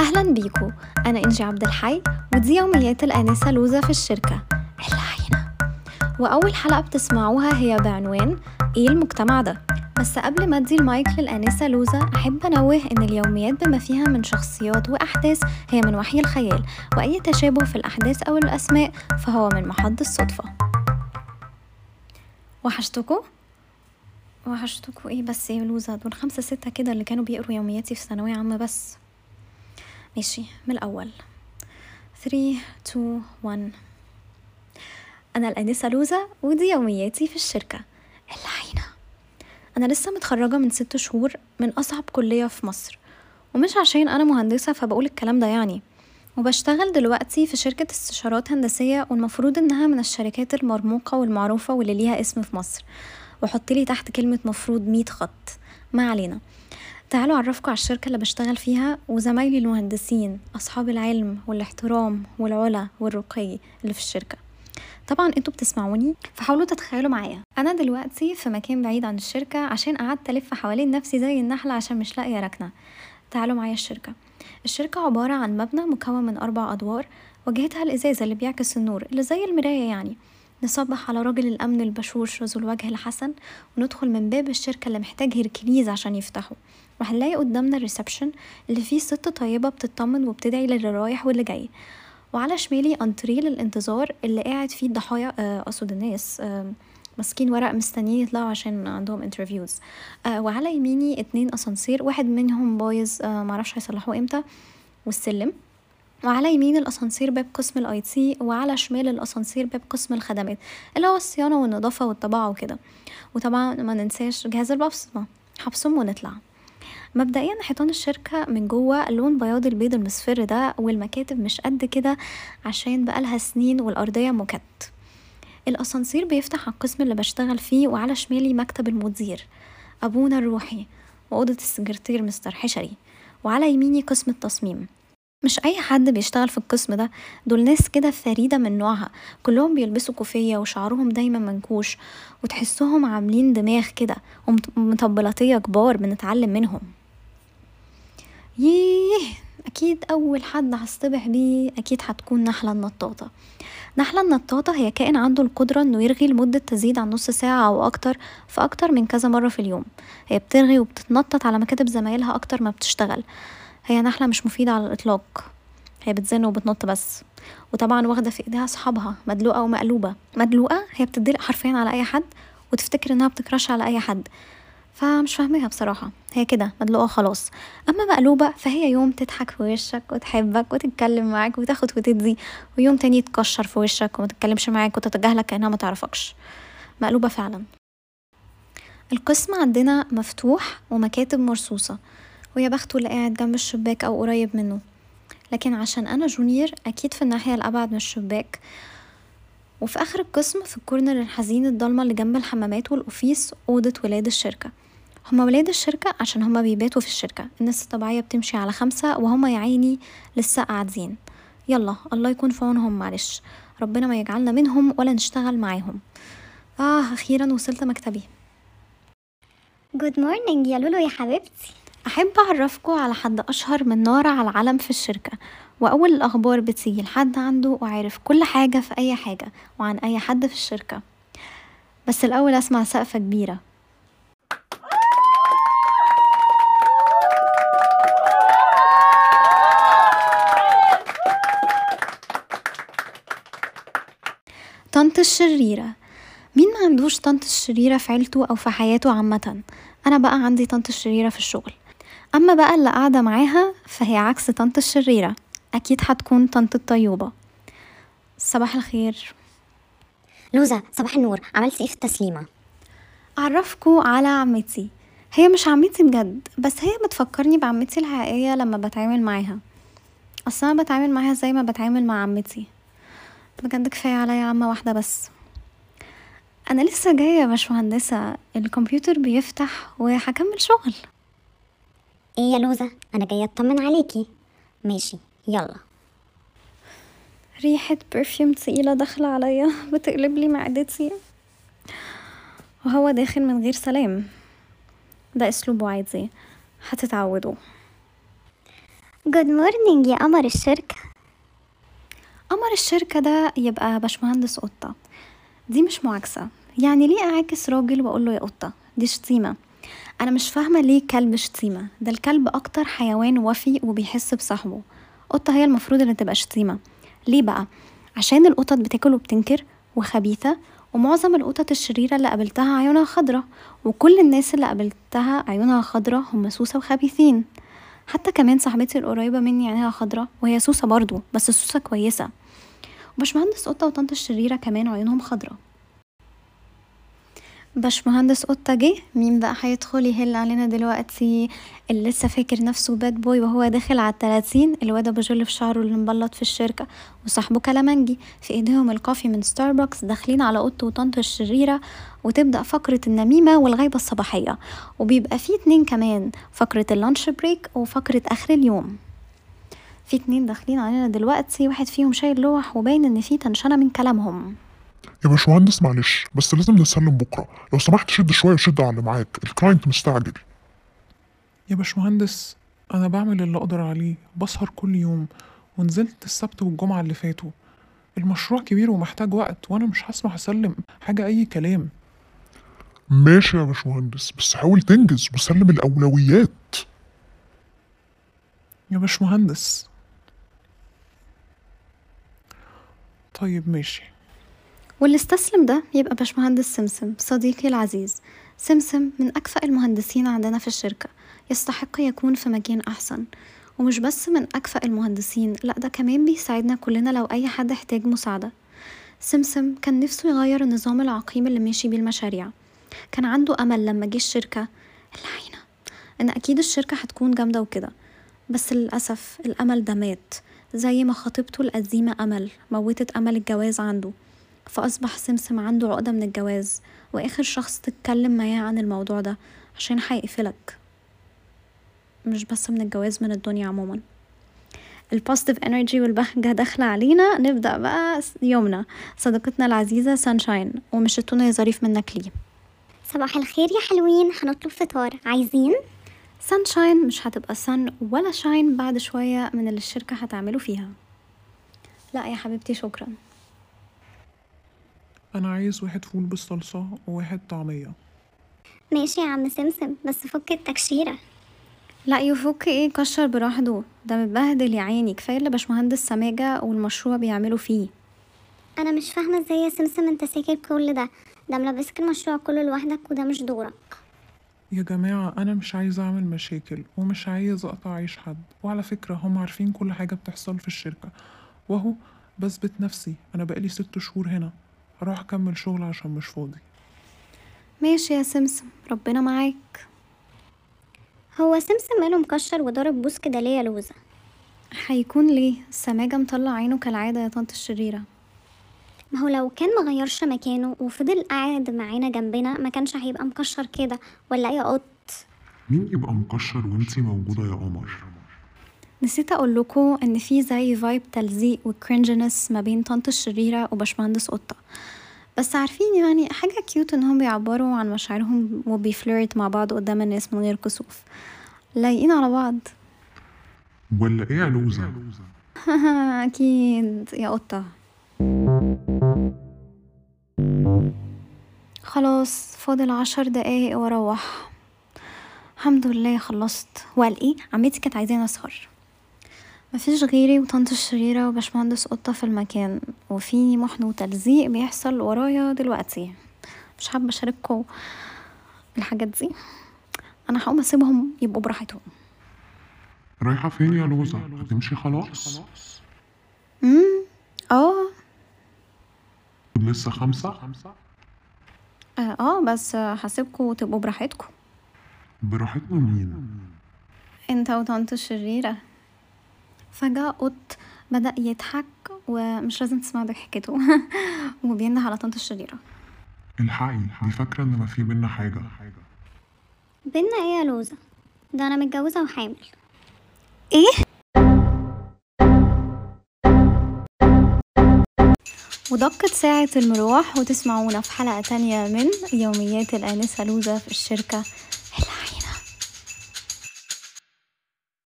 أهلا بيكو. أنا إنجي عبد الحي ودي يوميات الآنسة لوزة في الشركة. العينة وأول حلقة بتسمعوها هي بعنوان إيه المجتمع ده؟ بس قبل ما أدي المايك للآنسة لوزة أحب أنوه إن اليوميات بما فيها من شخصيات وأحداث هي من وحي الخيال وأي تشابه في الأحداث أو الأسماء فهو من محض الصدفة. وحشتكوا؟ وحشتكوا إيه بس يا لوزة؟ دول خمسة ستة كده اللي كانوا بيقروا يومياتي في ثانوية عامة بس. ماشي من الأول. 3 2 1 أنا الأنسة لوزة ودي يومياتي في الشركة. العينة. أنا لسه متخرجة من ست شهور من أصعب كلية في مصر. ومش عشان أنا مهندسة فبقول الكلام ده يعني. وبشتغل دلوقتي في شركة استشارات هندسية والمفروض إنها من الشركات المرموقة والمعروفة واللي ليها اسم في مصر. وحطلي تحت كلمة مفروض مية خط. ما علينا. تعالوا أعرفكم على الشركة اللي بشتغل فيها وزمايلي المهندسين أصحاب العلم والاحترام والعلا والرقي اللي في الشركة. طبعا أنتوا بتسمعوني فحاولوا تتخيلوا معايا. أنا دلوقتي في مكان بعيد عن الشركة عشان قعدت ألف حوالين نفسي زي النحلة عشان مش لاقية ركنة. تعالوا معايا الشركة. الشركة عبارة عن مبنى مكون من أربع أدوار واجهتها الإزازة اللي بيعكس النور اللي زي المراية يعني. نصبح على راجل الأمن البشوش ذو الوجه الحسن وندخل من باب الشركة اللي محتاج هركليز عشان يفتحه. وهنلاقي قدامنا ال reception اللي فيه ست طيبة بتطمن وبتدعي للي رايح واللي جاي. وعلى شمالي انتريه للانتظار اللي قاعد فيه الضحايا آه، أقصد الناس آه، ماسكين ورق مستنيين يطلعوا عشان عندهم interviews آه وعلى يميني اتنين أسانسير واحد منهم بايظ معرفش هيصلحوه إمتى والسلم. وعلى يمين الأسانسير باب قسم ال IT وعلى شمال الأسانسير باب قسم الخدمات اللي هو الصيانة والنظافة والطباعة وكده. وطبعا ما ننساش جهاز البصمة. هبصم ونطلع. مبدئيا حيطان الشركة من جوه لون بياض البيض المصفر ده والمكاتب مش قد كده عشان بقالها سنين والأرضية مكت الأسانسير بيفتح على القسم اللي بشتغل فيه وعلى شمالي مكتب المدير. أبونا الروحي. وأوضة السكرتير مستر حشري. وعلى يميني قسم التصميم. مش أي حد بيشتغل في القسم ده. دول ناس كده فريدة من نوعها. كلهم بيلبسوا كوفية وشعرهم دايما منكوش وتحسهم عاملين دماغ كده ومطبلاتية كبار بنتعلم منهم. ييه أكيد أول حد هصطبح بيه أكيد هتكون نحلة النطاطة نحلة النطاطة هي كائن عنده القدرة إنه يرغي لمدة تزيد عن نص ساعة أو أكتر في أكتر من كذا مرة في اليوم هي بترغي وبتتنطط على مكاتب زمايلها أكتر ما بتشتغل هي نحلة مش مفيدة على الإطلاق. هي بتزن وبتنط بس. وطبعا واخدة في إيديها صحابها مدلوقة ومقلوبة مدلوقة هي بتدلق حرفيا على أي حد وتفتكر إنها بتكرش على أي حد. فمش فاهماها بصراحة. هي كده مدلوقة خلاص أما مقلوبة فهي يوم تضحك في وشك وتحبك وتتكلم معاك وتاخد وتدي ويوم تاني تكشر في وشك وما تتكلمش معاك وتتجاهلك كأنها ما تعرفكش. مقلوبة فعلا. القسم عندنا مفتوح ومكاتب مرصوصة. ويا بخته اللي قاعد جنب الشباك أو قريب منه. لكن عشان أنا جونيور أكيد في الناحية الأبعد من الشباك. وفي آخر القسم في الكورنر الحزين الضلمة اللي جنب الحمامات والأوفيس أوضة ولاد الشركة. هما ولاد الشركة عشان هما بيباتوا في الشركة. الناس الطبيعية بتمشي على خمسة وهما يا عيني لسه قاعدين. يلا الله يكون في عونهم معلش. ربنا ما يجعلنا منهم ولا نشتغل معاهم. آه أخيرا وصلت مكتبي. good morning يا لولو يا حبيبتي. أحب أعرفكم على حد أشهر من نار على العلم في الشركة وأول الأخبار بتيجي لحد عنده وعارف كل حاجة في أي حاجة وعن أي حد في الشركة. بس الأول أسمع سقفة كبيرة. طنط الشريرة. مين ما عندوش طنط الشريرة في عيلته أو في حياته عامة؟ أنا بقى عندي طنط الشريرة في الشغل. أما بقى اللي قاعدة معاها فهي عكس طنط الشريرة. أكيد هتكون طنط الطيوبة. صباح الخير. لوزة صباح النور. عملتي إيه في التسليمة؟ أعرفكوا على عمتي. هي مش عمتي بجد بس هي بتفكرني بعمتي الحقيقية لما بتعامل معاها. أصل أنا بتعامل معاها زي ما بتعامل مع عمتي. بجد كفاية عليا عمة واحدة بس. أنا لسه جاية يا باشمهندسة. الكمبيوتر بيفتح وهكمل شغل. إيه يا لوزة؟ أنا جاية اطمن عليكي. ماشي يلا. ريحة برفيوم تقيلة داخلة عليا بتقلب لي معدتي. وهو داخل من غير سلام. ده اسلوبه عادي هتتعودوا. good morning يا قمر الشركة. قمر الشركة ده يبقى باشمهندس قطة. دي مش معاكسة. يعني ليه أعاكس راجل وأقول له يا قطة؟ دي شتيمة. أنا مش فاهمة ليه كلب شتيمة. ده الكلب أكتر حيوان وفي وبيحس بصاحبه. قطة هي المفروض اللي تبقى شتيمة. ليه بقى؟ عشان القطط بتاكل وبتنكر وخبيثة ومعظم القطط الشريرة اللي قابلتها عيونها خضرة وكل الناس اللي قابلتها عيونها خضرة هم سوسة وخبيثين. حتى كمان صاحبتي القريبة مني عينيها خضرة وهي سوسة برضو بس سوسة كويسة. وباشمهندس قطة وطنط الشريرة كمان عيونهم خضرة. باشمهندس قطة جه. مين بقى هيدخل يهل علينا دلوقتي اللي لسه فاكر نفسه باد بوي وهو داخل على التلاتين؟ الواد أبو جل في شعره اللي مبلط في الشركة. وصاحبه كلامنجي. في إيديهم الكافي من ستاربكس داخلين على قطة وطنط الشريرة. وتبدأ فقرة النميمة والغيبة الصباحية. وبيبقى في اتنين كمان فقرة ال lunch break وفقرة آخر اليوم. في اتنين داخلين علينا دلوقتي. واحد فيهم شايل لوح وباين إن في tension من كلامهم. يا باشمهندس معلش بس لازم نسلم بكرة. لو سمحت شد شوية وشد على اللي معاك. ال client مستعجل. يا باشمهندس أنا بعمل اللي أقدر عليه. بسهر كل يوم ونزلت السبت والجمعة اللي فاتوا. المشروع كبير ومحتاج وقت وأنا مش هسمح أسلم. حاجة أي كلام. ماشي يا باشمهندس بس حاول تنجز وسلم الأولويات. يا باشمهندس. طيب ماشي. واللي استسلم ده يبقى باشمهندس سمسم صديقي العزيز. سمسم من أكفأ المهندسين عندنا في الشركة. يستحق يكون في مكان أحسن. ومش بس من أكفأ المهندسين لأ ده كمان بيساعدنا كلنا لو أي حد احتاج مساعدة. سمسم كان نفسه يغير النظام العقيم اللي ماشي بيه المشاريع. كان عنده أمل لما جه الشركة. اللعينة. إن أكيد الشركة هتكون جامدة وكده. بس للأسف الأمل ده مات. زي ما خطيبته القديمة أمل موتت أمل الجواز عنده. فأصبح سمسم عنده عقدة من الجواز وآخر شخص تتكلم معاه عن الموضوع ده عشان هيقفلك. مش بس من الجواز من الدنيا عموما. ال positive energy والبهجة داخلة علينا. نبدأ بقى يومنا. صديقتنا العزيزة sunshine ومش التونة يا ظريف منك ليه. صباح الخير يا حلوين هنطلب فطار عايزين؟ sunshine مش هتبقى sun ولا shine بعد شوية من اللي الشركة هتعمله فيها. لا يا حبيبتي شكرا. أنا عايز واحد فول بالصلصة وواحد طعمية. ماشي يا عم سمسم بس فك التكشيرة. لا يفك إيه؟ كشر براحته ده متبهدل يا عيني. كفاية اللي باشمهندس سماجة والمشروع بيعملوا فيه. أنا مش فاهمة إزاي يا سمسم أنت ساكت كل ده. ده ملبسك المشروع كله لوحدك وده مش دورك. يا جماعة أنا مش عايز أعمل مشاكل ومش عايز أقطع عيش حد. وعلى فكرة هم عارفين كل حاجة بتحصل في الشركة. وأهو بثبت نفسي. أنا بقالي ست شهور هنا. هروح أكمل شغل عشان مش فاضي. ماشي يا سمسم ربنا معاك. هو سمسم ماله مكشر وضارب بوس كده ليه يا لوزة؟ هيكون ليه؟ سماجه مطلع عينه كالعادة يا طنط الشريرة. ما هو لو كان مغيرش مكانه وفضل قاعد معانا جنبنا ما كانش هيبقى مكشر كده ولا إيه يا قط؟ مين يبقى مكشر وانتي موجودة يا قمر؟ نسيت أقول لكم إن في زي vibe تلزيق و cringeness ما بين طنط الشريرة وباشمهندس قطة. بس عارفين يعني حاجة cute إنهم بيعبروا عن مشاعرهم وبي flirt مع بعض قدام الناس من غير كسوف. لايقين على بعض. ولا إيه يا لوزة؟ أكيد يا قطة. خلاص فاضل عشر دقايق وأروح. الحمد لله خلصت. وقال إيه؟ عمتي كانت عايزاني أسهر. مفيش غيري وطنط الشريرة وباشمهندس قطة في المكان وفي محن وتلزيق بيحصل ورايا دلوقتي. مش حابة أشارككم الحاجات دي. أنا هقوم أسيبهم يبقوا براحتهم. رايحة فين يا لوزة؟ هتمشي خلاص؟ امم آه. لسه خمسة؟ آه آه، بس هسيبكم تبقوا براحتكم. براحتنا مين؟ أنت وطنط الشريرة. فجأة قط بدأ يضحك ومش لازم تسمعوا ضحكته. وبينده على طنط الشريرة. الحقي دي فاكرة ان ما في بينا حاجة؟ بينا إيه يا لوزة؟ ده أنا متجوزة وحامل. ودقت ساعة المروح وتسمعونا في حلقة تانية من يوميات الآنسة لوزة في الشركة.